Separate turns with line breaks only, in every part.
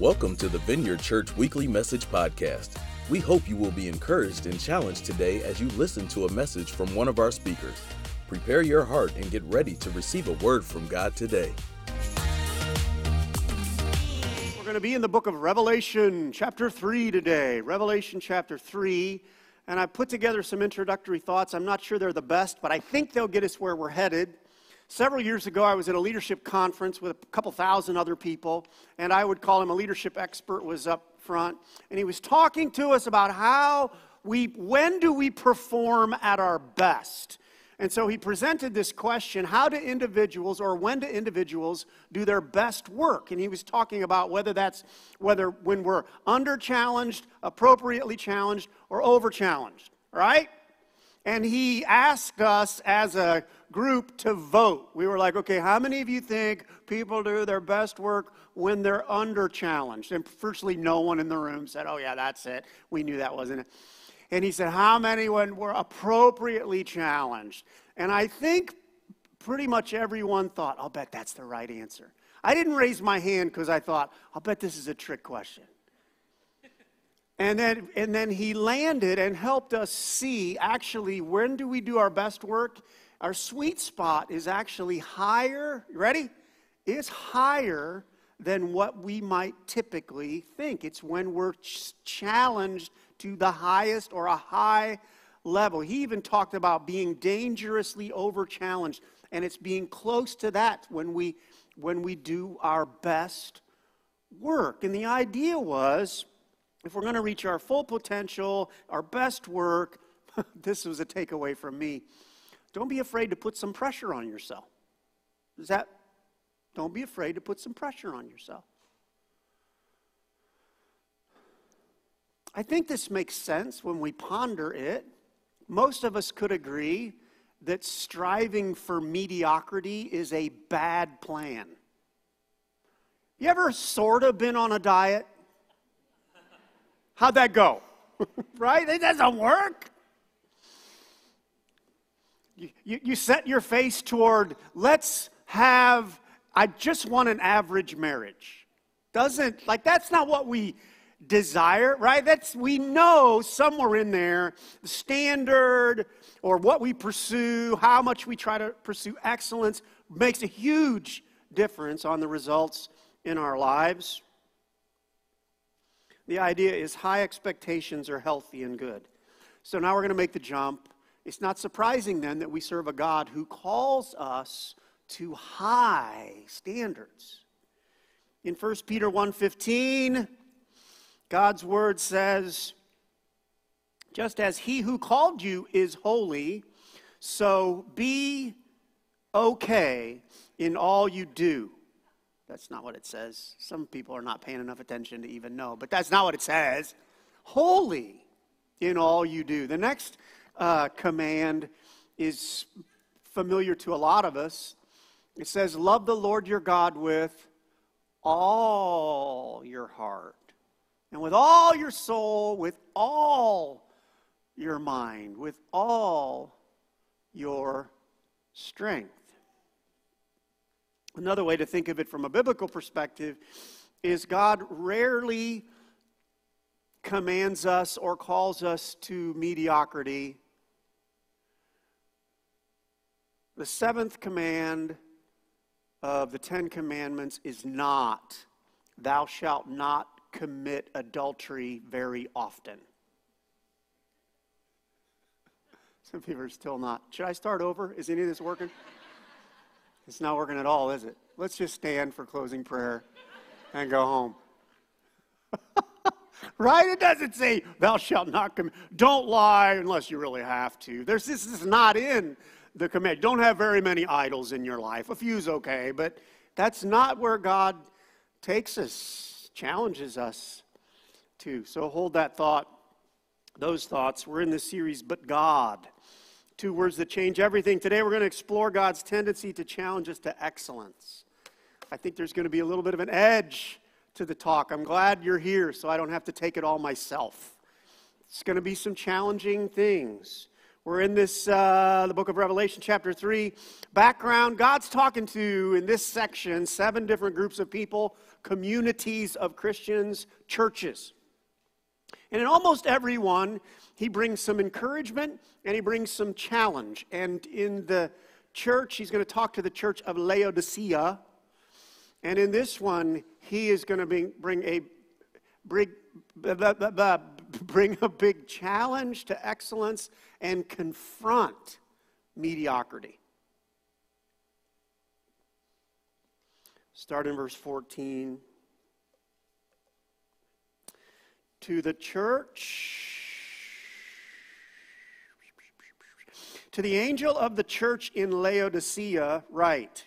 Welcome to the Vineyard Church Weekly Message Podcast. We hope you will be encouraged and challenged today as you listen to a message from one of our speakers. Prepare your heart and get ready to receive a word from God today.
We're going to be in the book of Revelation, chapter 3 today. Revelation, chapter 3. And I put together some introductory thoughts. I'm not sure they're the best, but I think they'll get us where we're headed. Several years ago, I was at a leadership conference with a couple thousand other people, and I would call him a leadership expert, was up front, and he was talking to us about how we, when do we perform at our best? And so he presented this question how do individuals or when do individuals do their best work? And he was talking about whether that's whether when we're under challenged, appropriately challenged, or over challenged, right? And he asked us as a group to vote. We were like, okay, how many of you think people do their best work when they're under challenged? And virtually no one in the room said, oh, yeah, that's it. We knew that wasn't it. And he said, how many when were appropriately challenged? And I think pretty much everyone thought, I'll bet that's the right answer. I didn't raise my hand because I thought, I'll bet this is a trick question. And then, and then he landed and helped us see actually when do we do our best work our sweet spot is actually higher, ready? It's higher than what we might typically think. It's when we're ch- challenged to the highest or a high level. He even talked about being dangerously over challenged, and it's being close to that when we when we do our best work. And the idea was if we're going to reach our full potential, our best work, this was a takeaway from me don't be afraid to put some pressure on yourself. Is that? Don't be afraid to put some pressure on yourself. I think this makes sense when we ponder it. Most of us could agree that striving for mediocrity is a bad plan. You ever sort of been on a diet? How'd that go? right? It doesn't work. You, you, set your face toward, let's have, I just want an average marriage. Doesn't, like, that's not what we desire, right? That's, we know somewhere in there, the standard or what we pursue, how much we try to pursue excellence makes a huge difference on the results in our lives. The idea is high expectations are healthy and good. So now we're going to make the jump it's not surprising then that we serve a God who calls us to high standards. In 1 Peter 1:15, God's word says, just as he who called you is holy, so be okay in all you do. That's not what it says. Some people are not paying enough attention to even know, but that's not what it says. Holy in all you do. The next uh, command is familiar to a lot of us. It says, Love the Lord your God with all your heart, and with all your soul, with all your mind, with all your strength. Another way to think of it from a biblical perspective is God rarely commands us or calls us to mediocrity The seventh command of the Ten Commandments is not, thou shalt not commit adultery very often. Some people are still not. Should I start over? Is any of this working? It's not working at all, is it? Let's just stand for closing prayer and go home. right? It doesn't say, thou shalt not commit. Don't lie unless you really have to. There's, this is not in the command. Don't have very many idols in your life. A few's okay, but that's not where God takes us, challenges us to. So hold that thought, those thoughts. We're in this series, But God. Two words that change everything. Today we're going to explore God's tendency to challenge us to excellence. I think there's going to be a little bit of an edge to the talk. I'm glad you're here so I don't have to take it all myself. It's going to be some challenging things. We're in this, uh, the book of Revelation, chapter 3. Background God's talking to, in this section, seven different groups of people, communities of Christians, churches. And in almost every one, he brings some encouragement and he brings some challenge. And in the church, he's going to talk to the church of Laodicea. And in this one, he is going to bring, bring a bring, bring a big challenge to excellence and confront mediocrity. Start in verse 14. To the church, to the angel of the church in Laodicea, write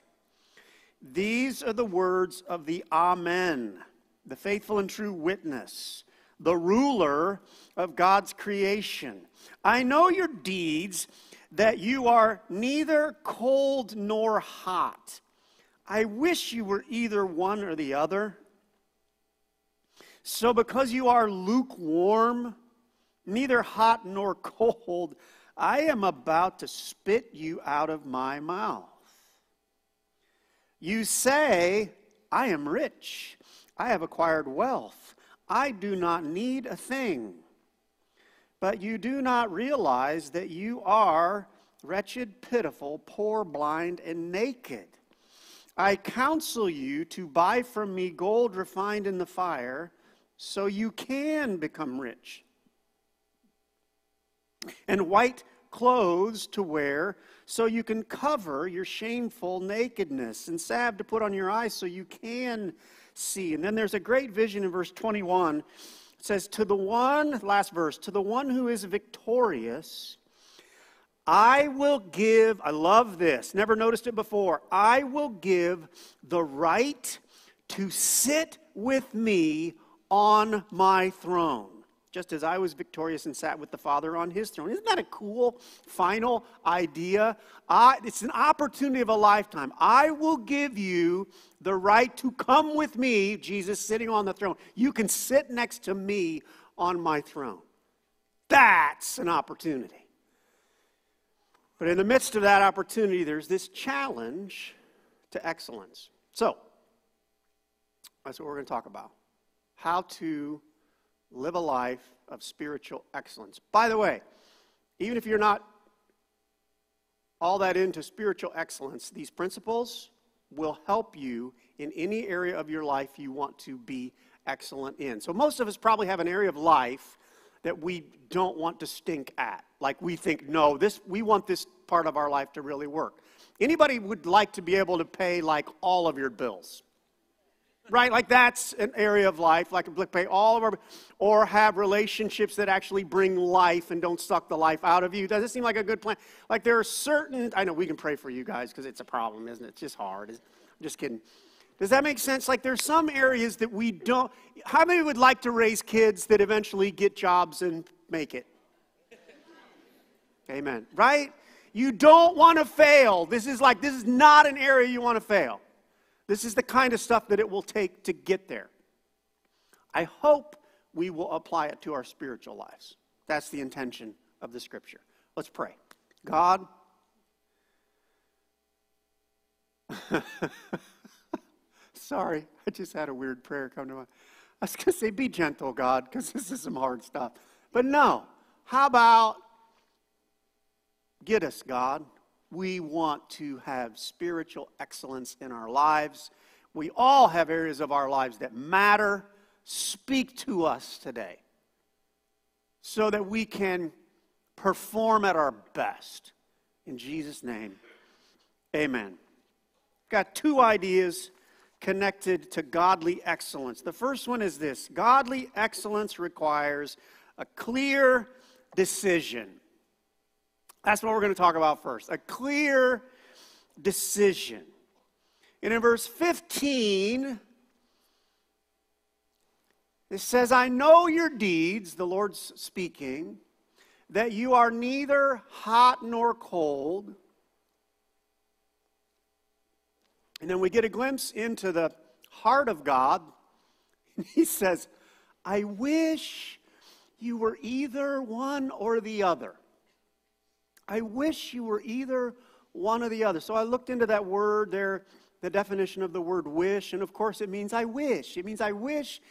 These are the words of the Amen, the faithful and true witness the ruler of God's creation. I know your deeds, that you are neither cold nor hot. I wish you were either one or the other. So, because you are lukewarm, neither hot nor cold, I am about to spit you out of my mouth. You say, I am rich, I have acquired wealth. I do not need a thing. But you do not realize that you are wretched, pitiful, poor, blind, and naked. I counsel you to buy from me gold refined in the fire, so you can become rich, and white clothes to wear, so you can cover your shameful nakedness, and salve to put on your eyes, so you can see. And then there's a great vision in verse 21. It says, To the one, last verse, to the one who is victorious, I will give, I love this, never noticed it before. I will give the right to sit with me on my throne just as I was victorious and sat with the Father on his throne. Isn't that a cool final idea? I, it's an opportunity of a lifetime. I will give you the right to come with me, Jesus sitting on the throne. You can sit next to me on my throne. That's an opportunity. But in the midst of that opportunity, there's this challenge to excellence. So, that's what we're going to talk about. How to live a life of spiritual excellence. By the way, even if you're not all that into spiritual excellence, these principles will help you in any area of your life you want to be excellent in. So, most of us probably have an area of life that we don't want to stink at. Like we think, no, this we want this part of our life to really work. Anybody would like to be able to pay like all of your bills? Right? Like that's an area of life, like pay all of our, or have relationships that actually bring life and don't suck the life out of you. Does it seem like a good plan? Like there are certain, I know we can pray for you guys because it's a problem, isn't it? It's just hard. I'm just kidding. Does that make sense? Like there's some areas that we don't, how many would like to raise kids that eventually get jobs and make it? Amen. Right? You don't want to fail. This is like, this is not an area you want to fail. This is the kind of stuff that it will take to get there. I hope we will apply it to our spiritual lives. That's the intention of the scripture. Let's pray. God, sorry, I just had a weird prayer come to mind. I was going to say, be gentle, God, because this is some hard stuff. But no, how about get us, God? We want to have spiritual excellence in our lives. We all have areas of our lives that matter. Speak to us today so that we can perform at our best. In Jesus' name, amen. Got two ideas connected to godly excellence. The first one is this godly excellence requires a clear decision. That's what we're going to talk about first a clear decision. And in verse 15, it says, I know your deeds, the Lord's speaking, that you are neither hot nor cold. And then we get a glimpse into the heart of God. He says, I wish you were either one or the other. I wish you were either one or the other. So I looked into that word there, the definition of the word wish, and of course it means I wish. It means I wish.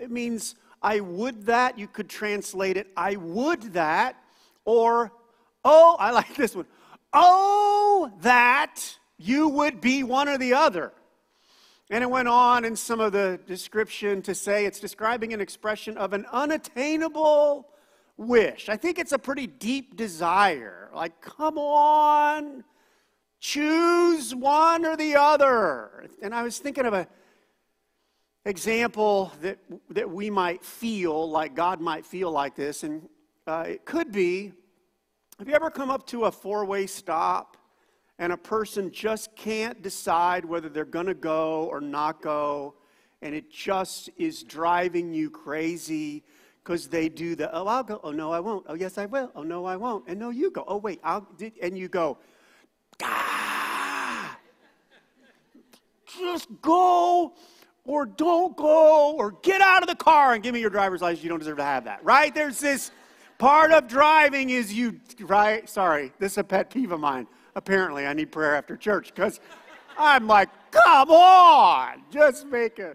It means I would that. You could translate it, I would that. Or, oh, I like this one. Oh, that you would be one or the other. And it went on in some of the description to say it's describing an expression of an unattainable wish. I think it's a pretty deep desire. Like, come on, choose one or the other. And I was thinking of a example that, that we might feel like God might feel like this. And uh, it could be have you ever come up to a four way stop and a person just can't decide whether they're going to go or not go, and it just is driving you crazy because they do the, oh, I'll go, oh, no, I won't, oh, yes, I will, oh, no, I won't, and no, you go, oh, wait, I'll, and you go, just go or don't go or get out of the car and give me your driver's license. You don't deserve to have that, right? There's this part of driving is you, right? Sorry, this is a pet peeve of mine. Apparently I need prayer after church because I'm like, come on, just make a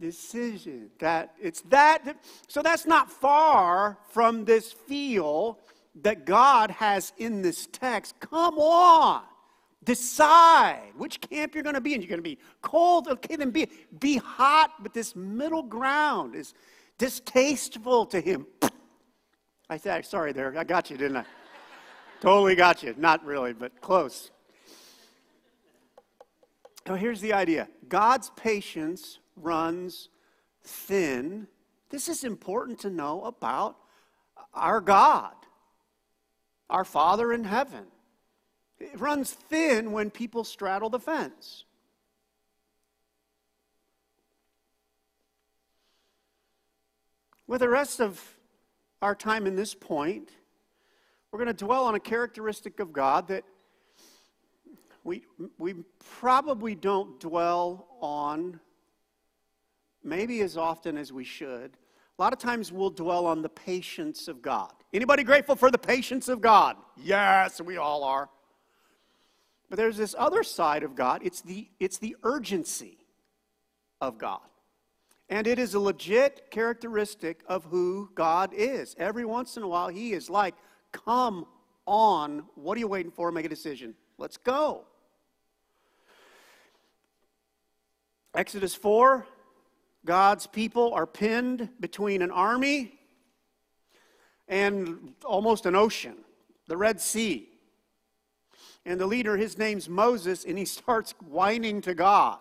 decision. That it's that. So that's not far from this feel that God has in this text. Come on. Decide which camp you're going to be in. You're going to be cold, okay, then be, be hot, but this middle ground is distasteful to him. I said, sorry there, I got you, didn't I? Totally got you. Not really, but close. Now, here's the idea God's patience runs thin. This is important to know about our God, our Father in heaven. It runs thin when people straddle the fence. With the rest of our time in this point, we're going to dwell on a characteristic of God that we, we probably don't dwell on maybe as often as we should. A lot of times we'll dwell on the patience of God. Anybody grateful for the patience of God? Yes, we all are. But there's this other side of God. It's the, it's the urgency of God. And it is a legit characteristic of who God is. Every once in a while, He is like Come on. What are you waiting for? Make a decision. Let's go. Exodus 4 God's people are pinned between an army and almost an ocean, the Red Sea. And the leader, his name's Moses, and he starts whining to God.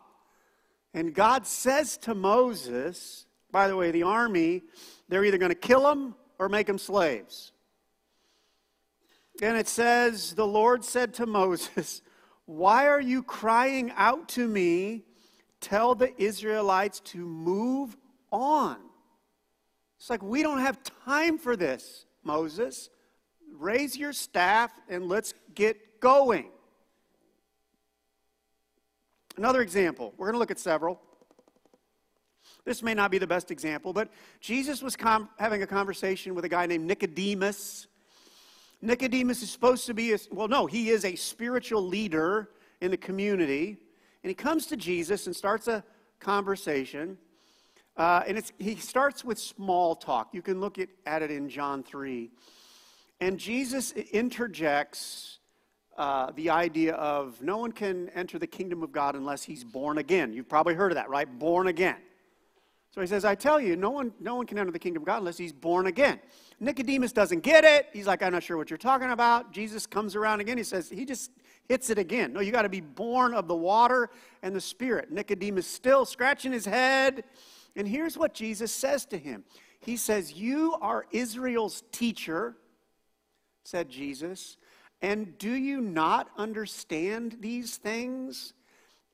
And God says to Moses, by the way, the army, they're either going to kill him or make him slaves. And it says, The Lord said to Moses, Why are you crying out to me? Tell the Israelites to move on. It's like, we don't have time for this, Moses. Raise your staff and let's get going. Another example, we're going to look at several. This may not be the best example, but Jesus was com- having a conversation with a guy named Nicodemus. Nicodemus is supposed to be, a, well, no, he is a spiritual leader in the community. And he comes to Jesus and starts a conversation. Uh, and he starts with small talk. You can look at, at it in John 3. And Jesus interjects uh, the idea of no one can enter the kingdom of God unless he's born again. You've probably heard of that, right? Born again. So he says, I tell you, no one, no one can enter the kingdom of God unless he's born again. Nicodemus doesn't get it. He's like, I'm not sure what you're talking about. Jesus comes around again. He says, he just hits it again. No, you got to be born of the water and the Spirit. Nicodemus still scratching his head. And here's what Jesus says to him He says, You are Israel's teacher, said Jesus, and do you not understand these things?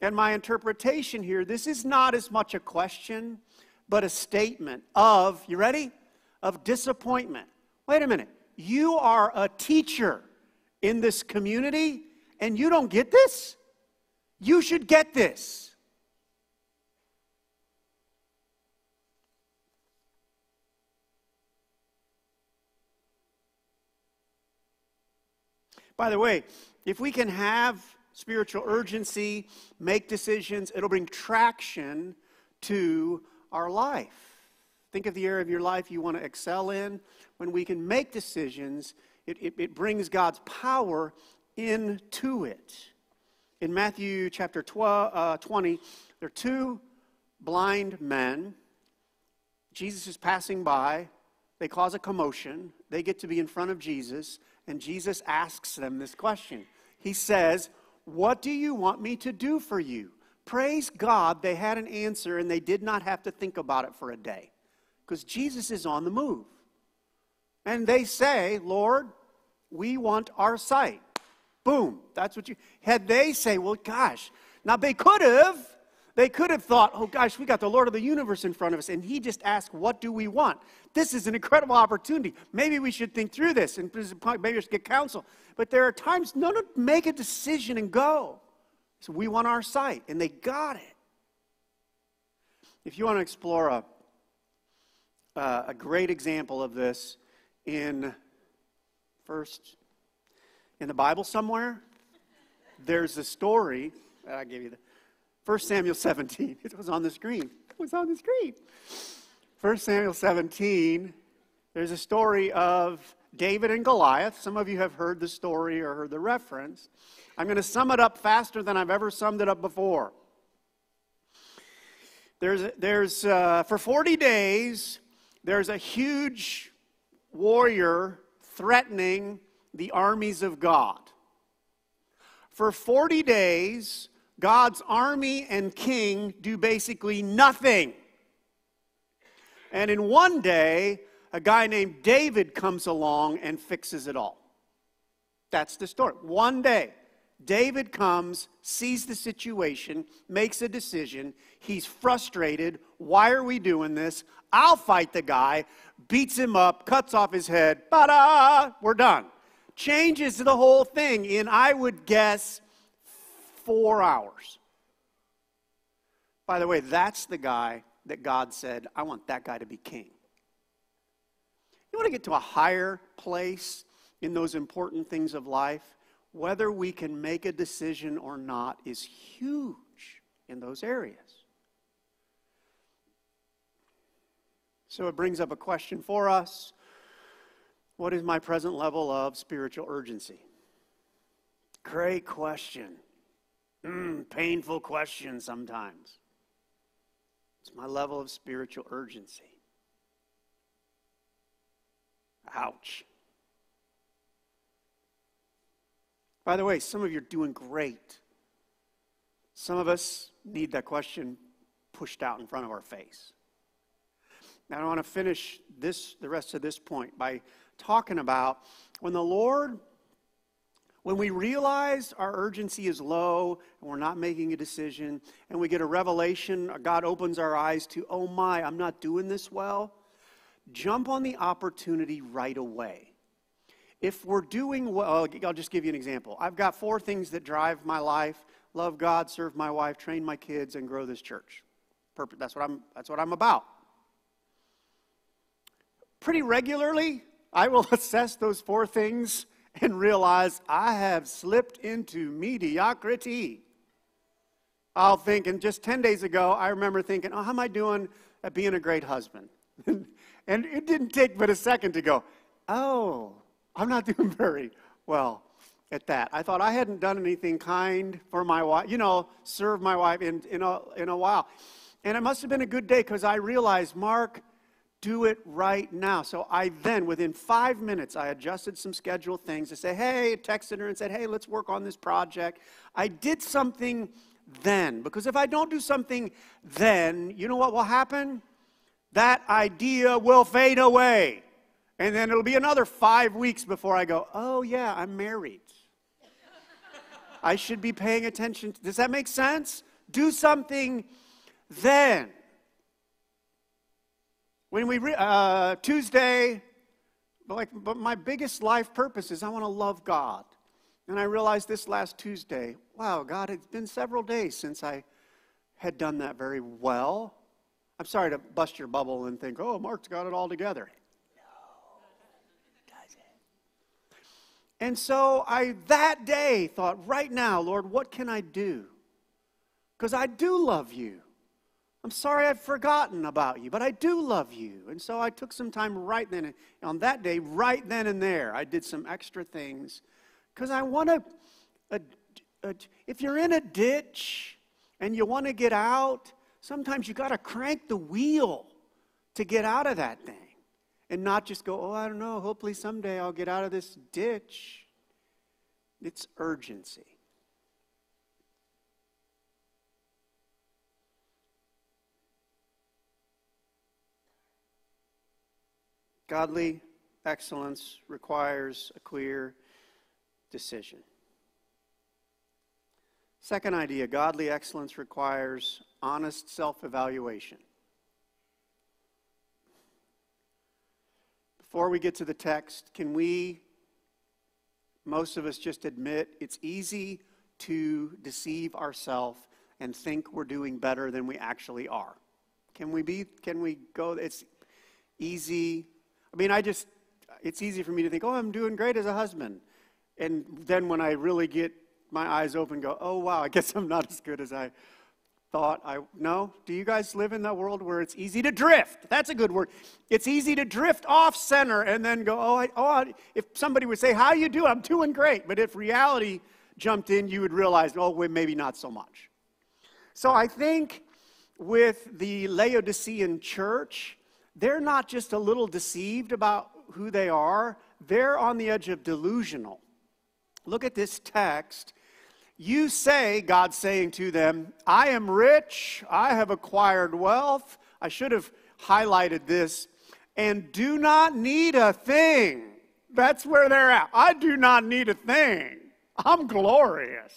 And my interpretation here, this is not as much a question, but a statement of, you ready? of disappointment. Wait a minute. You are a teacher in this community and you don't get this? You should get this. By the way, if we can have spiritual urgency, make decisions, it'll bring traction to our life. Think of the area of your life you want to excel in. When we can make decisions, it, it, it brings God's power into it. In Matthew chapter 12, uh, 20, there are two blind men. Jesus is passing by. They cause a commotion. They get to be in front of Jesus, and Jesus asks them this question. He says, What do you want me to do for you? Praise God, they had an answer and they did not have to think about it for a day because Jesus is on the move. And they say, Lord, we want our sight. Boom. That's what you had they say, well, gosh. Now they could have. They could have thought, oh gosh, we got the Lord of the universe in front of us, and he just asked, what do we want? This is an incredible opportunity. Maybe we should think through this and maybe we should get counsel. But there are times, no, no, make a decision and go. So we want our sight, and they got it. If you want to explore a, uh, a great example of this in first in the Bible somewhere, there's a story. I gave you the 1 Samuel 17. It was on the screen. It was on the screen. 1 Samuel 17, there's a story of David and Goliath. Some of you have heard the story or heard the reference. I'm going to sum it up faster than I've ever summed it up before. There's, there's uh, for 40 days, there's a huge warrior threatening the armies of God. For 40 days, God's army and king do basically nothing. And in one day, a guy named David comes along and fixes it all. That's the story. One day, David comes, sees the situation, makes a decision. He's frustrated. Why are we doing this? I'll fight the guy, beats him up, cuts off his head. ba da! We're done. Changes the whole thing in, I would guess, four hours. By the way, that's the guy that God said, I want that guy to be king. You want to get to a higher place in those important things of life? Whether we can make a decision or not is huge in those areas. So it brings up a question for us What is my present level of spiritual urgency? Great question. Mm, painful question sometimes. It's my level of spiritual urgency. Ouch. By the way, some of you are doing great. Some of us need that question pushed out in front of our face. Now, I want to finish this, the rest of this point by talking about when the Lord, when we realize our urgency is low and we're not making a decision, and we get a revelation, God opens our eyes to, oh my, I'm not doing this well, jump on the opportunity right away. If we're doing well, I'll just give you an example. I've got four things that drive my life love God, serve my wife, train my kids, and grow this church. That's what I'm, that's what I'm about. Pretty regularly, I will assess those four things and realize I have slipped into mediocrity. I'll think, and just 10 days ago, I remember thinking, oh, how am I doing at being a great husband? and it didn't take but a second to go, oh, I'm not doing very well at that. I thought I hadn't done anything kind for my wife, you know, serve my wife in, in, a, in a while. And it must have been a good day because I realized, Mark, do it right now. So I then, within five minutes, I adjusted some schedule things to say, hey, texted her and said, hey, let's work on this project. I did something then. Because if I don't do something then, you know what will happen? That idea will fade away. And then it'll be another five weeks before I go, oh, yeah, I'm married. I should be paying attention. Does that make sense? Do something then. When we, re- uh, Tuesday, but like, but my biggest life purpose is I want to love God. And I realized this last Tuesday, wow, God, it's been several days since I had done that very well. I'm sorry to bust your bubble and think, oh, Mark's got it all together. No. And so I, that day, thought, right now, Lord, what can I do? Because I do love you. I'm sorry I've forgotten about you, but I do love you. And so I took some time right then, on that day, right then and there, I did some extra things. Because I want to, if you're in a ditch and you want to get out, sometimes you got to crank the wheel to get out of that thing and not just go, oh, I don't know, hopefully someday I'll get out of this ditch. It's urgency. Godly excellence requires a clear decision. Second idea godly excellence requires honest self evaluation. Before we get to the text, can we, most of us, just admit it's easy to deceive ourselves and think we're doing better than we actually are? Can we be, can we go, it's easy. I mean, I just, it's easy for me to think, oh, I'm doing great as a husband. And then when I really get my eyes open, go, oh, wow, I guess I'm not as good as I thought I no do you guys live in that world where it's easy to drift? That's a good word. It's easy to drift off center and then go oh, I, oh I, if somebody would say how you do? I'm doing great. But if reality jumped in you would realize oh well, maybe not so much. So i think with the laodicean church they're not just a little deceived about who they are they're on the edge of delusional look at this text you say, God saying to them, I am rich, I have acquired wealth. I should have highlighted this, and do not need a thing. That's where they're at. I do not need a thing. I'm glorious.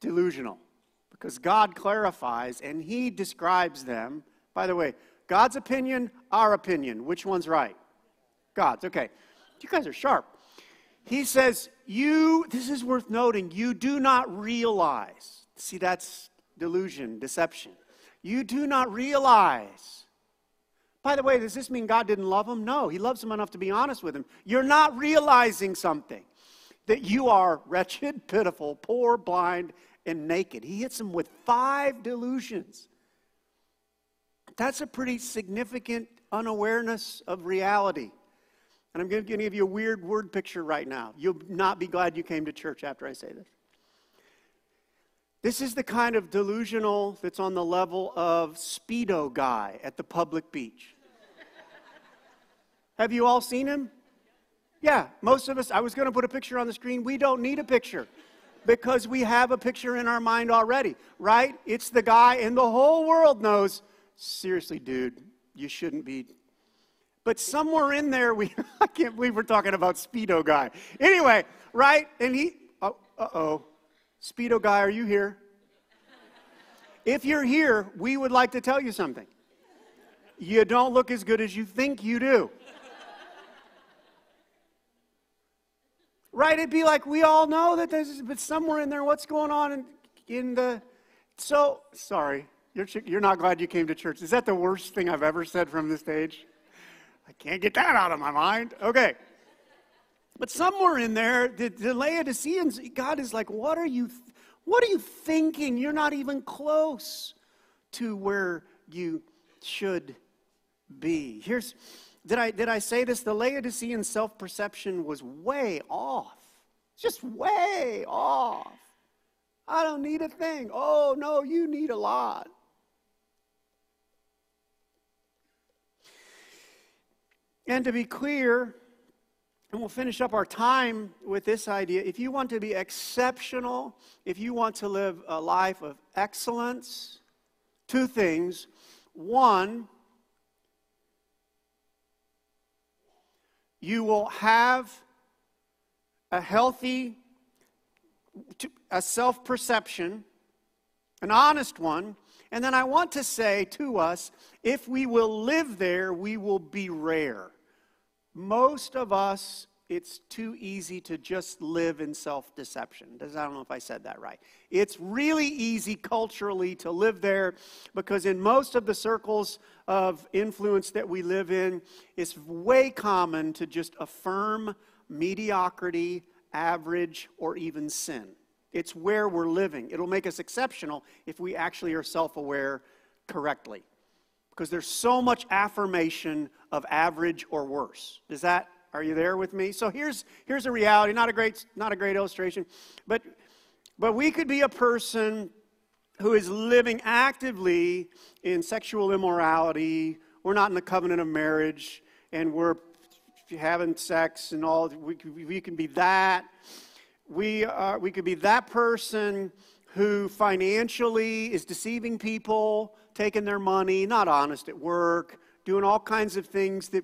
Delusional. Because God clarifies and He describes them. By the way, God's opinion, our opinion. Which one's right? God's. Okay. You guys are sharp. He says, You, this is worth noting, you do not realize. See, that's delusion, deception. You do not realize. By the way, does this mean God didn't love him? No, he loves him enough to be honest with him. You're not realizing something that you are wretched, pitiful, poor, blind, and naked. He hits him with five delusions. That's a pretty significant unawareness of reality. And I'm going to give you a weird word picture right now. You'll not be glad you came to church after I say this. This is the kind of delusional that's on the level of Speedo guy at the public beach. Have you all seen him? Yeah, most of us. I was going to put a picture on the screen. We don't need a picture because we have a picture in our mind already, right? It's the guy, and the whole world knows seriously, dude, you shouldn't be but somewhere in there, we, I can't believe we're talking about Speedo Guy. Anyway, right? And he, oh, uh oh. Speedo Guy, are you here? If you're here, we would like to tell you something. You don't look as good as you think you do. Right? It'd be like we all know that there's, but somewhere in there, what's going on in, in the. So, sorry, you're, you're not glad you came to church. Is that the worst thing I've ever said from the stage? I can't get that out of my mind. Okay. But somewhere in there, the, the Laodiceans, God is like, what are you, what are you thinking? You're not even close to where you should be. Here's, did I, did I say this? The Laodicean self perception was way off. Just way off. I don't need a thing. Oh, no, you need a lot. And to be clear, and we'll finish up our time with this idea if you want to be exceptional, if you want to live a life of excellence, two things. One, you will have a healthy a self perception, an honest one. And then I want to say to us if we will live there, we will be rare most of us it's too easy to just live in self deception. I don't know if I said that right. It's really easy culturally to live there because, in most of the circles of influence that we live in, it's way common to just affirm mediocrity, average, or even sin. It's where we're living. It'll make us exceptional if we actually are self aware correctly. Because there's so much affirmation of average or worse. Is that are you there with me? So here's here's a reality, not a great not a great illustration, but but we could be a person who is living actively in sexual immorality. We're not in the covenant of marriage, and we're having sex and all. We, we can be that. We, are, we could be that person who financially is deceiving people, taking their money, not honest at work, doing all kinds of things that,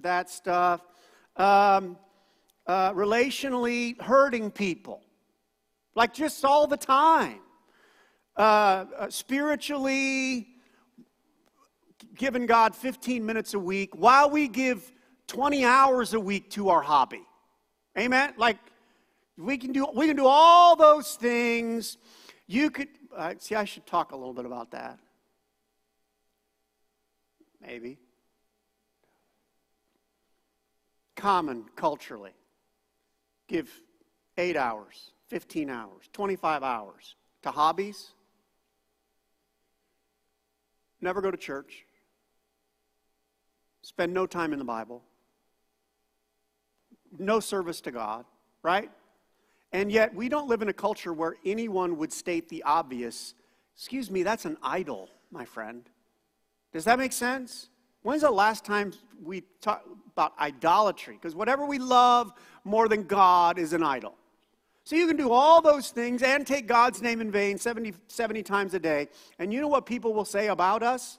that stuff. Um, uh, relationally hurting people, like just all the time. Uh, uh, spiritually giving God 15 minutes a week while we give 20 hours a week to our hobby. Amen? Like, we can do, we can do all those things. You could, uh, see, I should talk a little bit about that. Maybe. Common culturally. Give eight hours, 15 hours, 25 hours to hobbies. Never go to church. Spend no time in the Bible. No service to God, right? And yet, we don't live in a culture where anyone would state the obvious. Excuse me, that's an idol, my friend. Does that make sense? When's the last time we talked about idolatry? Because whatever we love more than God is an idol. So you can do all those things and take God's name in vain 70, 70 times a day. And you know what people will say about us?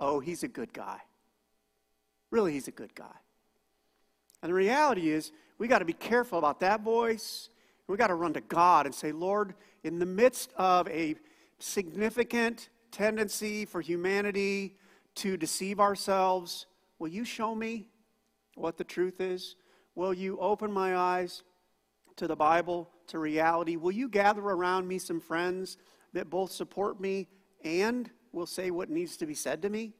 Oh, he's a good guy. Really, he's a good guy. And the reality is, we got to be careful about that voice we got to run to God and say, Lord, in the midst of a significant tendency for humanity to deceive ourselves, will you show me what the truth is? Will you open my eyes to the Bible, to reality? Will you gather around me some friends that both support me and will say what needs to be said to me?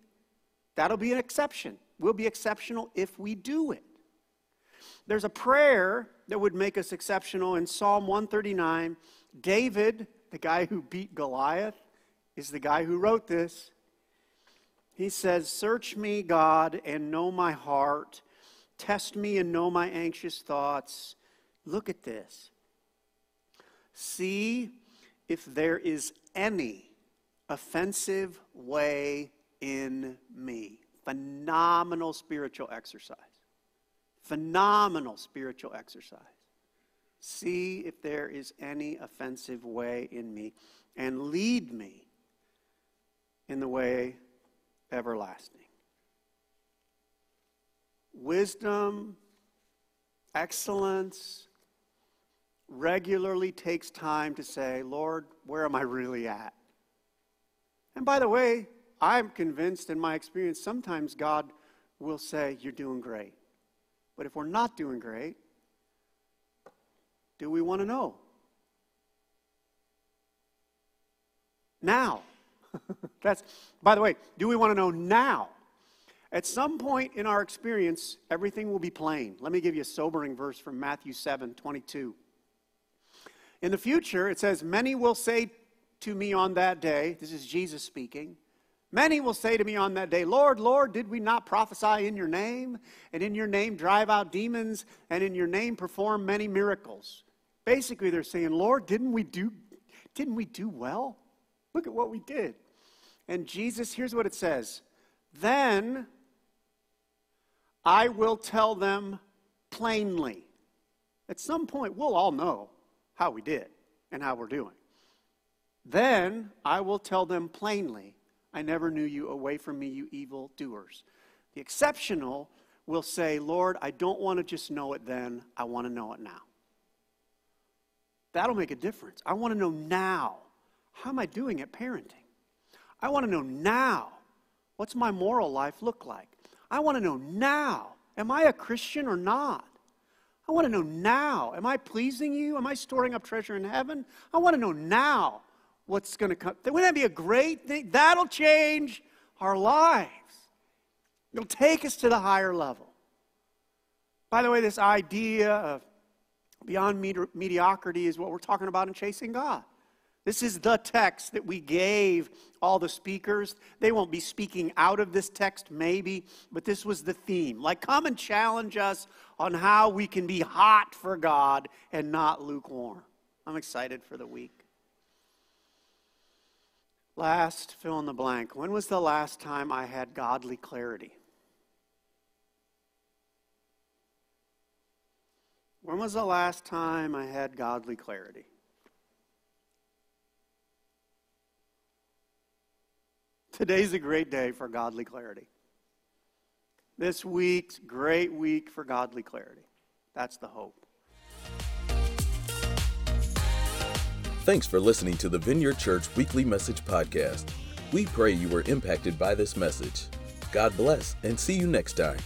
That'll be an exception. We'll be exceptional if we do it. There's a prayer that would make us exceptional in Psalm 139. David, the guy who beat Goliath, is the guy who wrote this. He says, Search me, God, and know my heart. Test me and know my anxious thoughts. Look at this. See if there is any offensive way in me. Phenomenal spiritual exercise. Phenomenal spiritual exercise. See if there is any offensive way in me and lead me in the way everlasting. Wisdom, excellence, regularly takes time to say, Lord, where am I really at? And by the way, I'm convinced in my experience, sometimes God will say, You're doing great. But if we're not doing great, do we want to know? Now. That's by the way, do we want to know now? At some point in our experience, everything will be plain. Let me give you a sobering verse from Matthew 7 22. In the future, it says, Many will say to me on that day, this is Jesus speaking, Many will say to me on that day, Lord, Lord, did we not prophesy in your name, and in your name drive out demons, and in your name perform many miracles? Basically, they're saying, Lord, didn't we do, didn't we do well? Look at what we did. And Jesus, here's what it says Then I will tell them plainly. At some point, we'll all know how we did and how we're doing. Then I will tell them plainly I never knew you. Away from me, you evil doers. The exceptional will say, Lord, I don't want to just know it then, I want to know it now. That'll make a difference. I want to know now. How am I doing at parenting? I want to know now. What's my moral life look like? I want to know now. Am I a Christian or not? I want to know now. Am I pleasing you? Am I storing up treasure in heaven? I want to know now what's going to come. Wouldn't that be a great thing? That'll change our lives. It'll take us to the higher level. By the way, this idea of beyond mediocrity is what we're talking about in Chasing God. This is the text that we gave all the speakers. They won't be speaking out of this text, maybe, but this was the theme. Like, come and challenge us on how we can be hot for God and not lukewarm. I'm excited for the week. Last, fill in the blank. When was the last time I had godly clarity? When was the last time I had godly clarity? Today's a great day for godly clarity. This week's great week for godly clarity. That's the hope.
Thanks for listening to the Vineyard Church Weekly Message Podcast. We pray you were impacted by this message. God bless and see you next time.